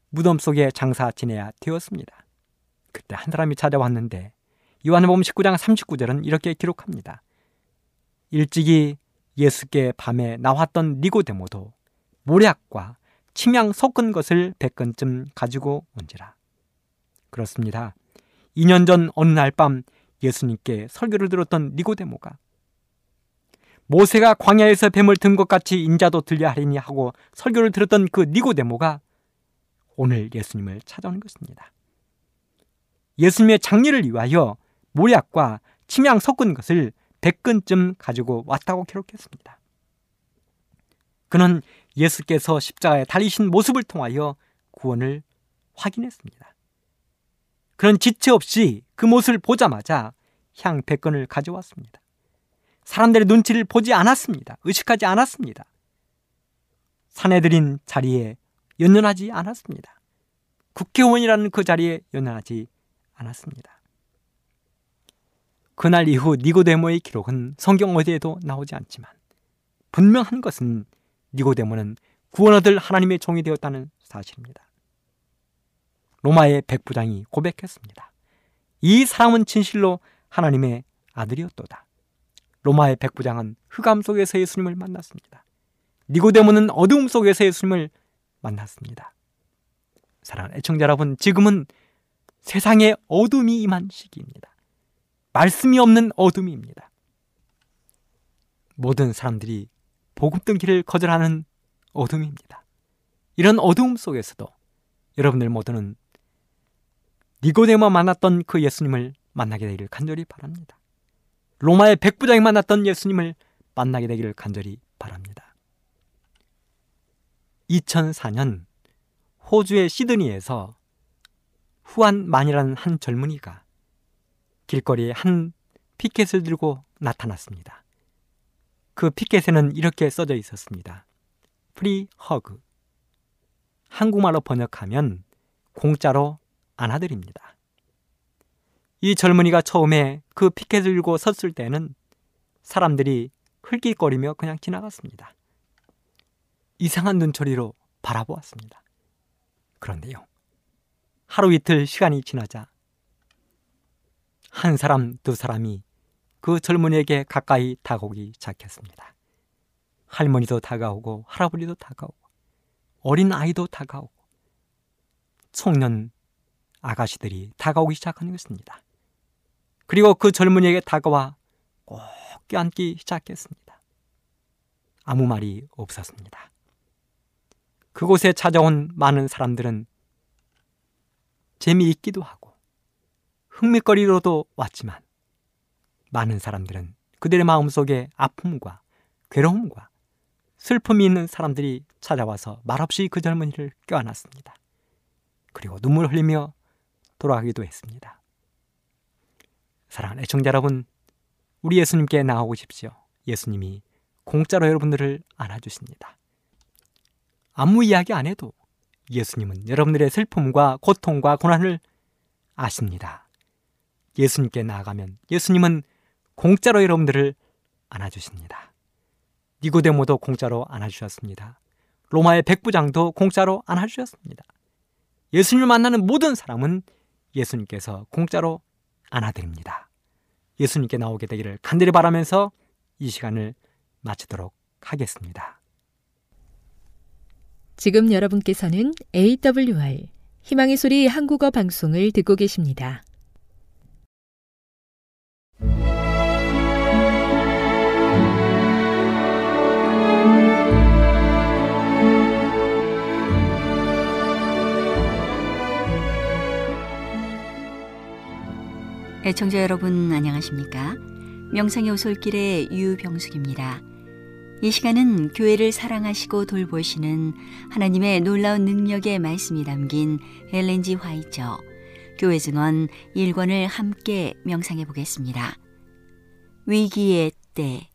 무덤 속에 장사 지내야 되었습니다. 그때 한 사람이 찾아왔는데 요한복음 19장 39절은 이렇게 기록합니다. 일찍이 예수께 밤에 나왔던 니고데모도 모략과 침향 섞은 것을 백건쯤 가지고 온지라. 그렇습니다. 2년 전 어느 날 밤 예수님께 설교를 들었던 니고데모가 모세가 광야에서 뱀을 든 것 같이 인자도 들려 하리니 하고 설교를 들었던 그 니고데모가 오늘 예수님을 찾아오는 것입니다. 예수님의 장례를 위하여 모약과 침향 섞은 것을 100근쯤 가지고 왔다고 기록했습니다. 그는 예수께서 십자가에 달리신 모습을 통하여 구원을 확인했습니다. 그런 지체 없이 그 모습을 보자마자 향 100건을 가져왔습니다. 사람들의 눈치를 보지 않았습니다. 의식하지 않았습니다. 사내들인 자리에 연연하지 않았습니다. 국회의원이라는 그 자리에 연연하지 않았습니다. 그날 이후 니고데모의 기록은 성경 어디에도 나오지 않지만 분명한 것은 니고데모는 구원 얻을 하나님의 종이 되었다는 사실입니다. 로마의 백부장이 고백했습니다. 이 사람은 진실로 하나님의 아들이었도다. 로마의 백부장은 흑암 속에서 예수님을 만났습니다. 니고데모는 어두움 속에서 예수님을 만났습니다. 사랑하는 애청자 여러분, 지금은 세상에 어둠이 임한 시기입니다. 말씀이 없는 어둠입니다. 모든 사람들이 복음 등기를 거절하는 어둠입니다. 이런 어두움 속에서도 여러분들 모두는 니고데모 만났던 그 예수님을 만나게 되기를 간절히 바랍니다. 로마의 백부장이 만났던 예수님을 만나게 되기를 간절히 바랍니다. 2004년 호주의 시드니에서 후안만이라는 한 젊은이가 길거리에 한 피켓을 들고 나타났습니다. 그 피켓에는 이렇게 써져 있었습니다. free hug. 한국말로 번역하면 공짜로 안아드립니다. 이 젊은이가 처음에 그 피켓을 들고 섰을 때는 사람들이 흘깃거리며 그냥 지나갔습니다. 이상한 눈초리로 바라보았습니다. 그런데요. 하루 이틀 시간이 지나자 한 사람, 두 사람이 그 젊은이에게 가까이 다가오기 시작했습니다. 할머니도 다가오고 할아버지도 다가오고 어린 아이도 다가오고 청년 아가씨들이 다가오기 시작하는 것입니다. 그리고 그 젊은이에게 다가와 꼭 껴안기 시작했습니다. 아무 말이 없었습니다. 그곳에 찾아온 많은 사람들은 재미있기도 하고 흥미거리로도 왔지만 많은 사람들은 그들의 마음속에 아픔과 괴로움과 슬픔이 있는 사람들이 찾아와서 말없이 그 젊은이를 껴안았습니다. 그리고 눈물 흘리며 돌아가기도 했습니다. 사랑하는 애청자 여러분, 우리 예수님께 나오십시오. 예수님이 공짜로 여러분들을 안아주십니다. 아무 이야기 안 해도 예수님은 여러분들의 슬픔과 고통과 고난을 아십니다. 예수님께 나아가면 예수님은 공짜로 여러분들을 안아주십니다. 니고데모도 공짜로 안아주셨습니다. 로마의 백부장도 공짜로 안아주셨습니다. 예수님을 만나는 모든 사람은 예수님께서 공짜로 안아드립니다. 예수님께 나오게 되기를 간절히 바라면서 이 시간을 마치도록 하겠습니다. 지금 여러분께서는 AWR 희망의 소리 한국어 방송을 듣고 계십니다. 애청자 여러분 안녕하십니까? 명상의 오솔길의 유병숙입니다. 이 시간은 교회를 사랑하시고 돌보시는 하나님의 놀라운 능력의 말씀이 담긴 엘렌지 화이처 교회 증언 1권을 함께 명상해 보겠습니다. 위기의 때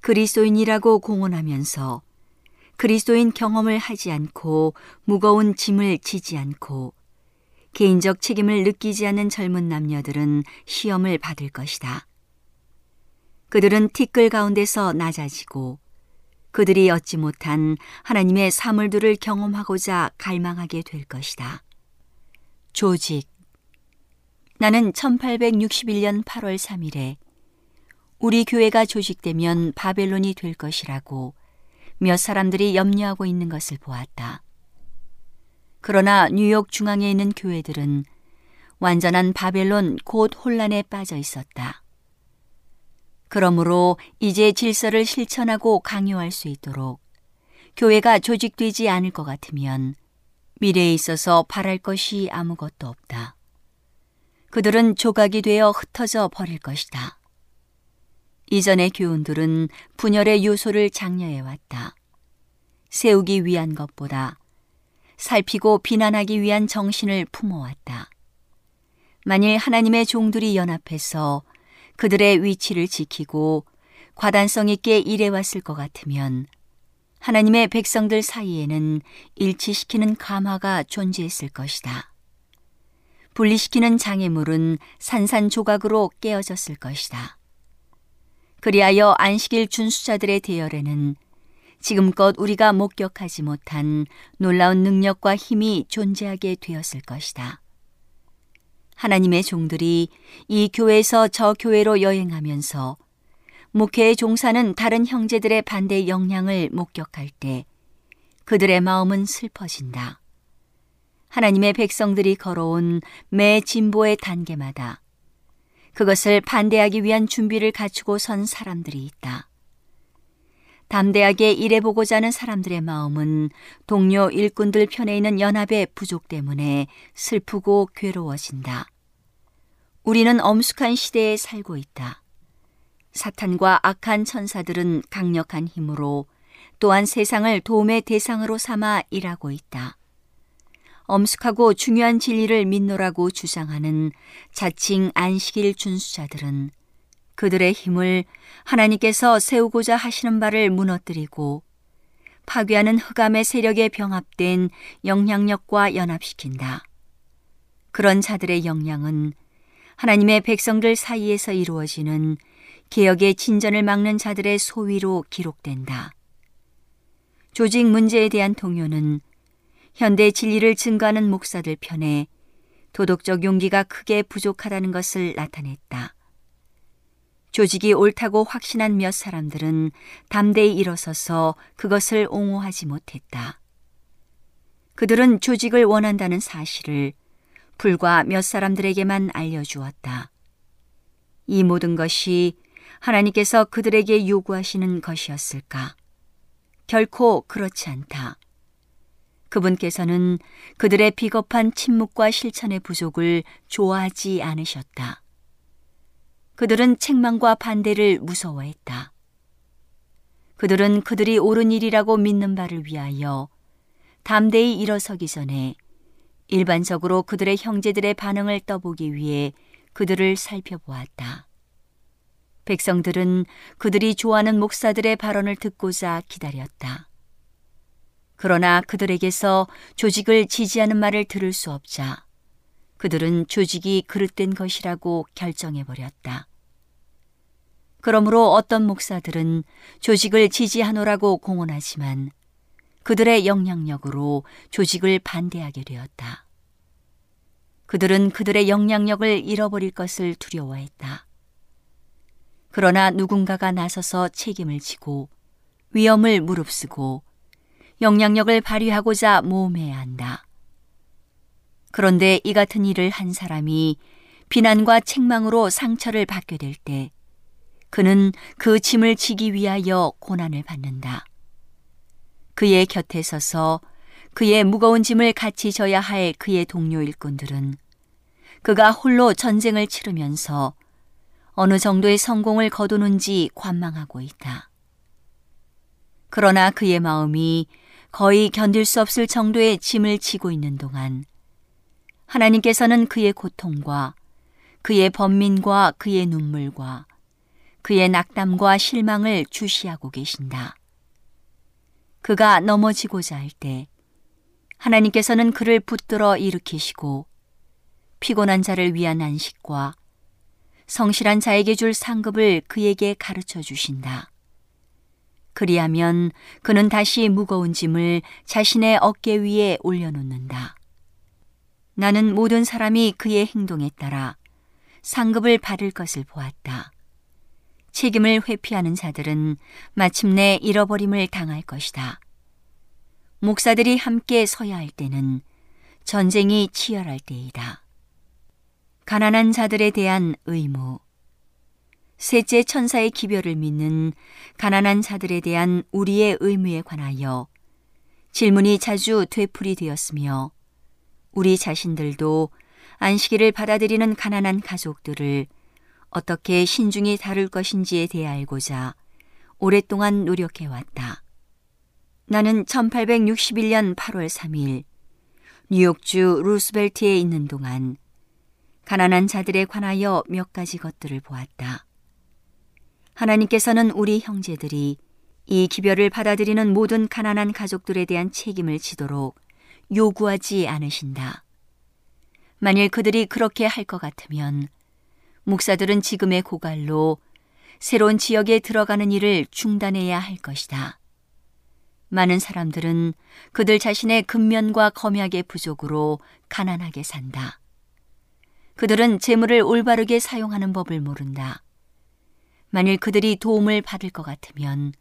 그리스도인이라고 공언하면서 그리스도인 경험을 하지 않고 무거운 짐을 지지 않고 개인적 책임을 느끼지 않는 젊은 남녀들은 시험을 받을 것이다. 그들은 티끌 가운데서 낮아지고 그들이 얻지 못한 하나님의 사물들을 경험하고자 갈망하게 될 것이다. 조직 나는 1861년 8월 3일에 우리 교회가 조직되면 바벨론이 될 것이라고 몇 사람들이 염려하고 있는 것을 보았다. 그러나 뉴욕 중앙에 있는 교회들은 완전한 바벨론 곧 혼란에 빠져 있었다. 그러므로 이제 질서를 실천하고 강요할 수 있도록 교회가 조직되지 않을 것 같으면 미래에 있어서 바랄 것이 아무것도 없다. 그들은 조각이 되어 흩어져 버릴 것이다. 이전의 교훈들은 분열의 요소를 장려해 왔다. 세우기 위한 것보다 살피고 비난하기 위한 정신을 품어왔다. 만일 하나님의 종들이 연합해서 그들의 위치를 지키고 과단성 있게 일해왔을 것 같으면 하나님의 백성들 사이에는 일치시키는 감화가 존재했을 것이다. 분리시키는 장애물은 산산조각으로 깨어졌을 것이다. 그리하여 안식일 준수자들의 대열에는 지금껏 우리가 목격하지 못한 놀라운 능력과 힘이 존재하게 되었을 것이다. 하나님의 종들이 이 교회에서 저 교회로 여행하면서 목회에 종사는 다른 형제들의 반대 영향을 목격할 때 그들의 마음은 슬퍼진다. 하나님의 백성들이 걸어온 매 진보의 단계마다 그것을 반대하기 위한 준비를 갖추고 선 사람들이 있다. 담대하게 일해보고자 하는 사람들의 마음은 동료 일꾼들 편에 있는 연합의 부족 때문에 슬프고 괴로워진다. 우리는 엄숙한 시대에 살고 있다. 사탄과 악한 천사들은 강력한 힘으로 또한 세상을 도움의 대상으로 삼아 일하고 있다. 엄숙하고 중요한 진리를 믿노라고 주장하는 자칭 안식일 준수자들은 그들의 힘을 하나님께서 세우고자 하시는 바를 무너뜨리고 파괴하는 흑암의 세력에 병합된 영향력과 연합시킨다. 그런 자들의 영향은 하나님의 백성들 사이에서 이루어지는 개혁의 진전을 막는 자들의 소위로 기록된다. 조직 문제에 대한 동요는 현대 진리를 증거하는 목사들 편에 도덕적 용기가 크게 부족하다는 것을 나타냈다. 조직이 옳다고 확신한 몇 사람들은 담대히 일어서서 그것을 옹호하지 못했다. 그들은 조직을 원한다는 사실을 불과 몇 사람들에게만 알려주었다. 이 모든 것이 하나님께서 그들에게 요구하시는 것이었을까? 결코 그렇지 않다. 그분께서는 그들의 비겁한 침묵과 실천의 부족을 좋아하지 않으셨다. 그들은 책망과 반대를 무서워했다. 그들은 그들이 옳은 일이라고 믿는 바를 위하여 담대히 일어서기 전에 일반적으로 그들의 형제들의 반응을 떠보기 위해 그들을 살펴보았다. 백성들은 그들이 좋아하는 목사들의 발언을 듣고자 기다렸다. 그러나 그들에게서 조직을 지지하는 말을 들을 수 없자 그들은 조직이 그릇된 것이라고 결정해버렸다. 그러므로 어떤 목사들은 조직을 지지하노라고 공언하지만 그들의 영향력으로 조직을 반대하게 되었다. 그들은 그들의 영향력을 잃어버릴 것을 두려워했다. 그러나 누군가가 나서서 책임을 지고 위험을 무릅쓰고 영향력을 발휘하고자 모험해야 한다. 그런데 이 같은 일을 한 사람이 비난과 책망으로 상처를 받게 될 때 그는 그 짐을 지기 위하여 고난을 받는다. 그의 곁에 서서 그의 무거운 짐을 같이 져야 할 그의 동료 일꾼들은 그가 홀로 전쟁을 치르면서 어느 정도의 성공을 거두는지 관망하고 있다. 그러나 그의 마음이 거의 견딜 수 없을 정도의 짐을 지고 있는 동안 하나님께서는 그의 고통과 그의 번민과 그의 눈물과 그의 낙담과 실망을 주시하고 계신다. 그가 넘어지고자 할 때 하나님께서는 그를 붙들어 일으키시고 피곤한 자를 위한 안식과 성실한 자에게 줄 상급을 그에게 가르쳐 주신다. 그리하면 그는 다시 무거운 짐을 자신의 어깨 위에 올려놓는다. 나는 모든 사람이 그의 행동에 따라 상급을 받을 것을 보았다. 책임을 회피하는 자들은 마침내 잃어버림을 당할 것이다. 목사들이 함께 서야 할 때는 전쟁이 치열할 때이다. 가난한 자들에 대한 의무. 셋째 천사의 기별을 믿는 가난한 자들에 대한 우리의 의무에 관하여 질문이 자주 되풀이 되었으며 우리 자신들도 안식일을 받아들이는 가난한 가족들을 어떻게 신중히 다룰 것인지에 대해 알고자 오랫동안 노력해왔다. 나는 1861년 8월 3일 뉴욕주 루스벨트에 있는 동안 가난한 자들에 관하여 몇 가지 것들을 보았다. 하나님께서는 우리 형제들이 이 기별을 받아들이는 모든 가난한 가족들에 대한 책임을 지도록 요구하지 않으신다. 만일 그들이 그렇게 할 것 같으면 목사들은 지금의 고갈로 새로운 지역에 들어가는 일을 중단해야 할 것이다. 많은 사람들은 그들 자신의 근면과 검약의 부족으로 가난하게 산다. 그들은 재물을 올바르게 사용하는 법을 모른다. 만일 그들이 도움을 받을 것 같으면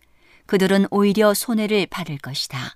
그들은 오히려 손해를 받을 것이다.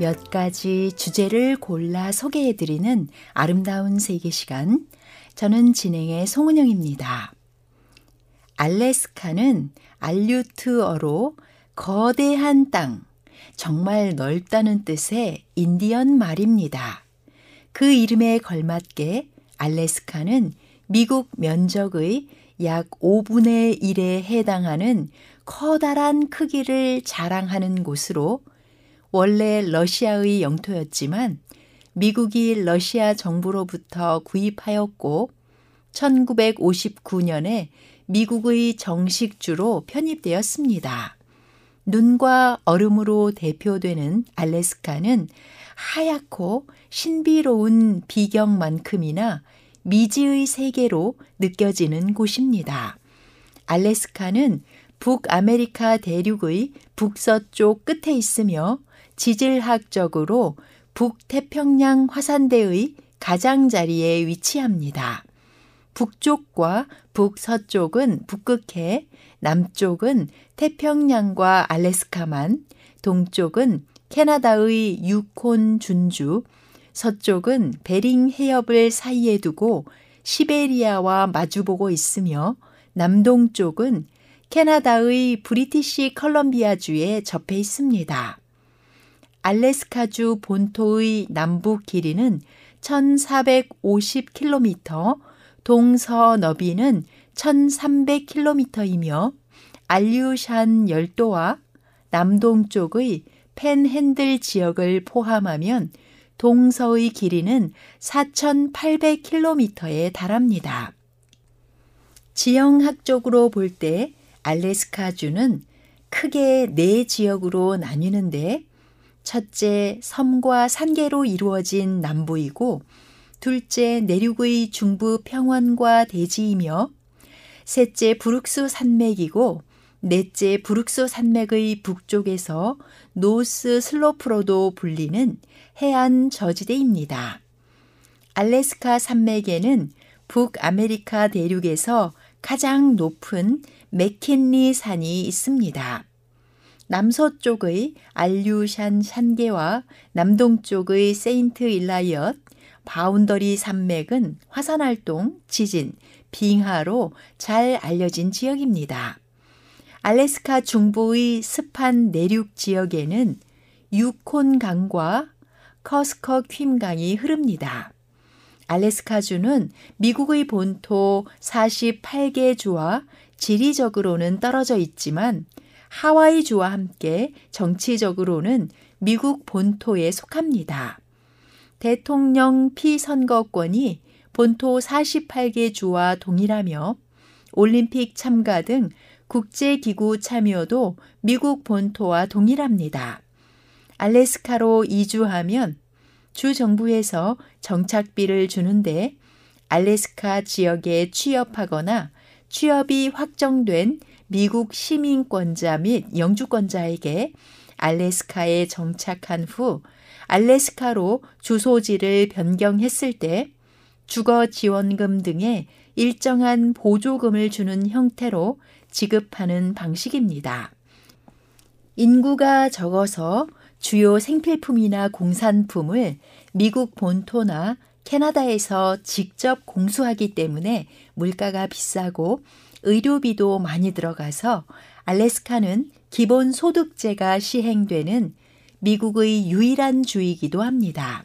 몇 가지 주제를 골라 소개해 드리는 아름다운 세계 시간. 저는 진행의 송은영입니다. 알래스카는 알류트어로 거대한 땅, 정말 넓다는 뜻의 인디언 말입니다. 그 이름에 걸맞게 알래스카는 미국 면적의 약 5분의 1에 해당하는 커다란 크기를 자랑하는 곳으로 원래 러시아의 영토였지만 미국이 러시아 정부로부터 구입하였고 1959년에 미국의 정식주로 편입되었습니다. 눈과 얼음으로 대표되는 알래스카는 하얗고 신비로운 비경만큼이나 미지의 세계로 느껴지는 곳입니다. 알래스카는 북아메리카 대륙의 북서쪽 끝에 있으며 지질학적으로 북태평양 화산대의 가장자리에 위치합니다. 북쪽과 북서쪽은 북극해, 남쪽은 태평양과 알래스카만, 동쪽은 캐나다의 유콘 준주, 서쪽은 베링 해협을 사이에 두고 시베리아와 마주보고 있으며 남동쪽은 캐나다의 브리티시 컬럼비아주에 접해 있습니다. 알래스카주 본토의 남북 길이는 1450km, 동서 너비는 1300km이며 알류샨 열도와 남동쪽의 펜핸들 지역을 포함하면 동서의 길이는 4,800km에 달합니다. 지형학적으로 볼 때 알래스카주는 크게 네 지역으로 나뉘는데 첫째 섬과 산계로 이루어진 남부이고 둘째 내륙의 중부 평원과 대지이며 셋째 브룩스 산맥이고 넷째 브룩스 산맥의 북쪽에서 노스 슬로프로도 불리는 해안 저지대입니다. 알래스카 산맥에는 북아메리카 대륙에서 가장 높은 맥킨리 산이 있습니다. 남서쪽의 알류샨 산계와 남동쪽의 세인트 일라이어스, 바운더리 산맥은 화산활동, 지진, 빙하로 잘 알려진 지역입니다. 알래스카 중부의 습한 내륙 지역에는 유콘강과 커스커큄강이 흐릅니다. 알래스카주는 미국의 본토 48개 주와 지리적으로는 떨어져 있지만 하와이주와 함께 정치적으로는 미국 본토에 속합니다. 대통령 피선거권이 본토 48개 주와 동일하며 올림픽 참가 등 국제기구 참여도 미국 본토와 동일합니다. 알래스카로 이주하면 주 정부에서 정착비를 주는데 알래스카 지역에 취업하거나 취업이 확정된 미국 시민권자 및 영주권자에게 알래스카에 정착한 후 알래스카로 주소지를 변경했을 때 주거 지원금 등의 일정한 보조금을 주는 형태로 지급하는 방식입니다. 인구가 적어서 주요 생필품이나 공산품을 미국 본토나 캐나다에서 직접 공수하기 때문에 물가가 비싸고 의료비도 많이 들어가서 알래스카는 기본 소득제가 시행되는 미국의 유일한 주이기도 합니다.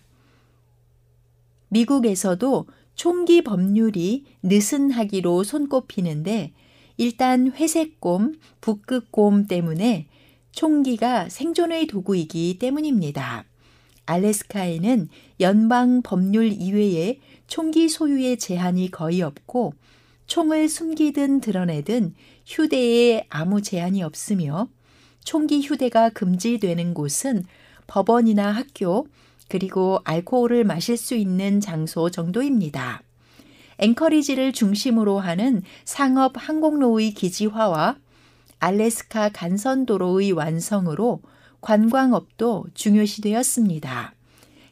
미국에서도 총기 법률이 느슨하기로 손꼽히는데 일단 회색곰, 북극곰 때문에 총기가 생존의 도구이기 때문입니다. 알래스카에는 연방 법률 이외에 총기 소유의 제한이 거의 없고 총을 숨기든 드러내든 휴대에 아무 제한이 없으며 총기 휴대가 금지되는 곳은 법원이나 학교 그리고 알코올을 마실 수 있는 장소 정도입니다. 앵커리지를 중심으로 하는 상업 항공로의 기지화와 알래스카 간선도로의 완성으로 관광업도 중요시되었습니다.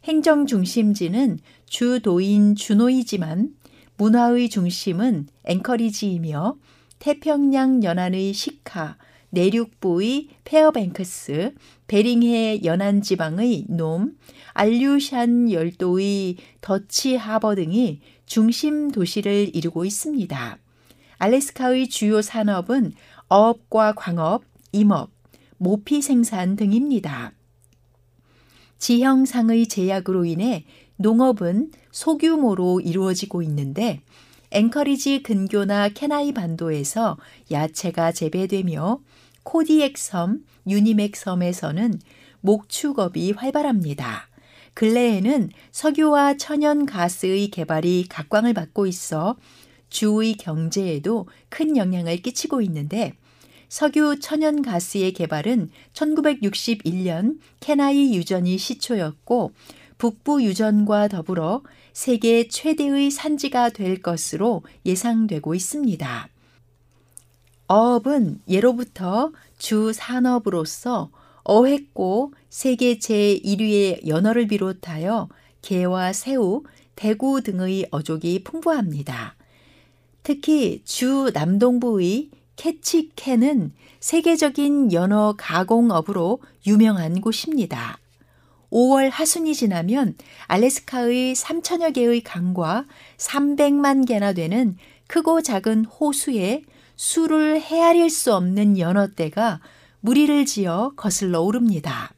행정 중심지는 주도인 주노이지만 문화의 중심은 앵커리지이며 태평양 연안의 시카, 내륙부의 페어뱅크스, 베링해 연안 지방의 놈, 알류샨 열도의 더치 하버 등이 중심 도시를 이루고 있습니다. 알래스카의 주요 산업은 어업과 광업, 임업, 모피 생산 등입니다. 지형상의 제약으로 인해 농업은 소규모로 이루어지고 있는데 앵커리지 근교나 캐나이 반도에서 야채가 재배되며 코디엑 섬, 유니맥 섬에서는 목축업이 활발합니다. 근래에는 석유와 천연 가스의 개발이 각광을 받고 있어 주의 경제에도 큰 영향을 끼치고 있는데 석유 천연 가스의 개발은 1961년 캐나이 유전이 시초였고 북부 유전과 더불어 세계 최대의 산지가 될 것으로 예상되고 있습니다. 어업은 예로부터 주 산업으로서 어획고 세계 제1위의 연어를 비롯하여 게와 새우, 대구 등의 어족이 풍부합니다. 특히 주 남동부의 캐치캔은 세계적인 연어 가공업으로 유명한 곳입니다. 5월 하순이 지나면 알래스카의 3천여 개의 강과 300만 개나 되는 크고 작은 호수에 수를 헤아릴 수 없는 연어떼가 무리를 지어 거슬러 오릅니다.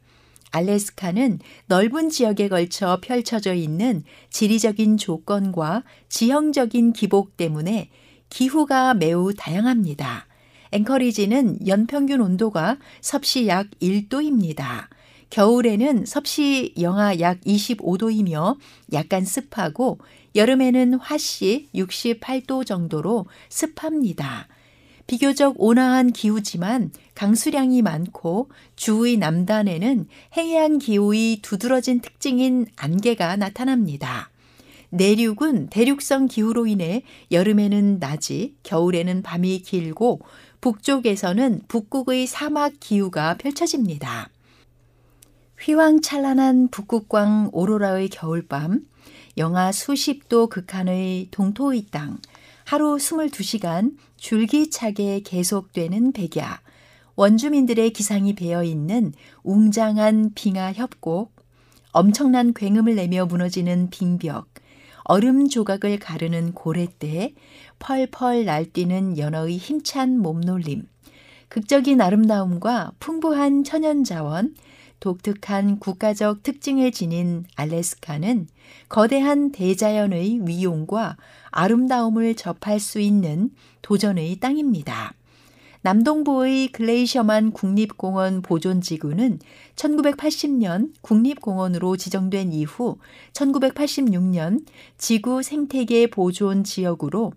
알래스카는 넓은 지역에 걸쳐 펼쳐져 있는 지리적인 조건과 지형적인 기복 때문에 기후가 매우 다양합니다. 앵커리지는 연평균 온도가 섭씨 약 1도입니다. 겨울에는 섭씨 영하 약 25도이며 약간 습하고 여름에는 화씨 68도 정도로 습합니다. 비교적 온화한 기후지만 강수량이 많고 주의 남단에는 해양 기후의 두드러진 특징인 안개가 나타납니다. 내륙은 대륙성 기후로 인해 여름에는 낮이, 겨울에는 밤이 길고 북쪽에서는 북극의 사막 기후가 펼쳐집니다. 휘황찬란한 북극광 오로라의 겨울밤, 영하 수십 도 극한의 동토의 땅, 하루 22시간 줄기차게 계속되는 백야, 원주민들의 기상이 배어 있는 웅장한 빙하 협곡, 엄청난 굉음을 내며 무너지는 빙벽, 얼음 조각을 가르는 고래떼, 펄펄 날뛰는 연어의 힘찬 몸놀림, 극적인 아름다움과 풍부한 천연 자원, 독특한 국가적 특징을 지닌 알래스카는 거대한 대자연의 위용과 아름다움을 접할 수 있는 도전의 땅입니다. 남동부의 글레이셔만 국립공원 보존지구는 1980년 국립공원으로 지정된 이후 1986년 지구 생태계 보존 지역으로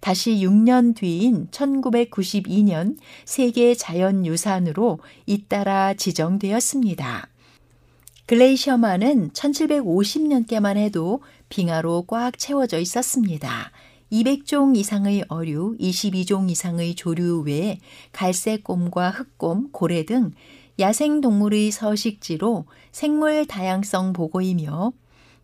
다시 6년 뒤인 1992년 세계 자연유산으로 잇따라 지정되었습니다. 글레이셔만은 1750년께만 해도 빙하로 꽉 채워져 있었습니다. 200종 이상의 어류, 22종 이상의 조류 외에 갈색곰과 흑곰, 고래 등 야생동물의 서식지로 생물 다양성 보고이며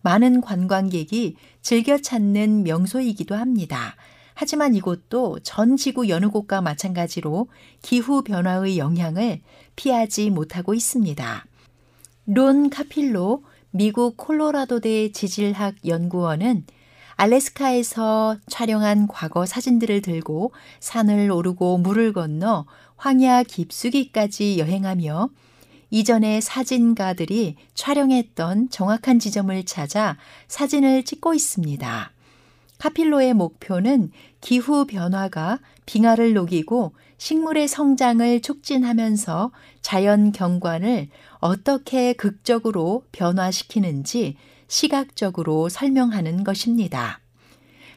많은 관광객이 즐겨 찾는 명소이기도 합니다. 하지만 이곳도 전 지구 여느 곳과 마찬가지로 기후 변화의 영향을 피하지 못하고 있습니다. 론 카필로 미국 콜로라도대 지질학 연구원은 알래스카에서 촬영한 과거 사진들을 들고 산을 오르고 물을 건너 황야 깊숙이까지 여행하며 이전의 사진가들이 촬영했던 정확한 지점을 찾아 사진을 찍고 있습니다. 카필로의 목표는 기후 변화가 빙하를 녹이고 식물의 성장을 촉진하면서 자연 경관을 어떻게 극적으로 변화시키는지 시각적으로 설명하는 것입니다.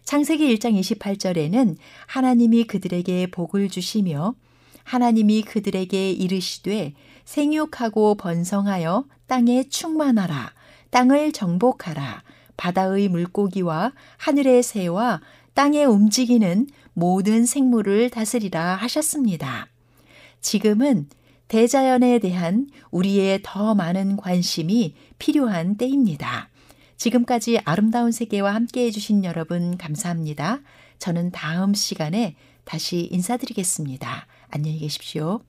창세기 1장 28절에는 하나님이 그들에게 복을 주시며 하나님이 그들에게 이르시되 생육하고 번성하여 땅에 충만하라 땅을 정복하라 바다의 물고기와 하늘의 새와 땅에 움직이는 모든 생물을 다스리라 하셨습니다. 지금은 대자연에 대한 우리의 더 많은 관심이 필요한 때입니다. 지금까지 아름다운 세계와 함께 해주신 여러분 감사합니다. 저는 다음 시간에 다시 인사드리겠습니다. 안녕히 계십시오.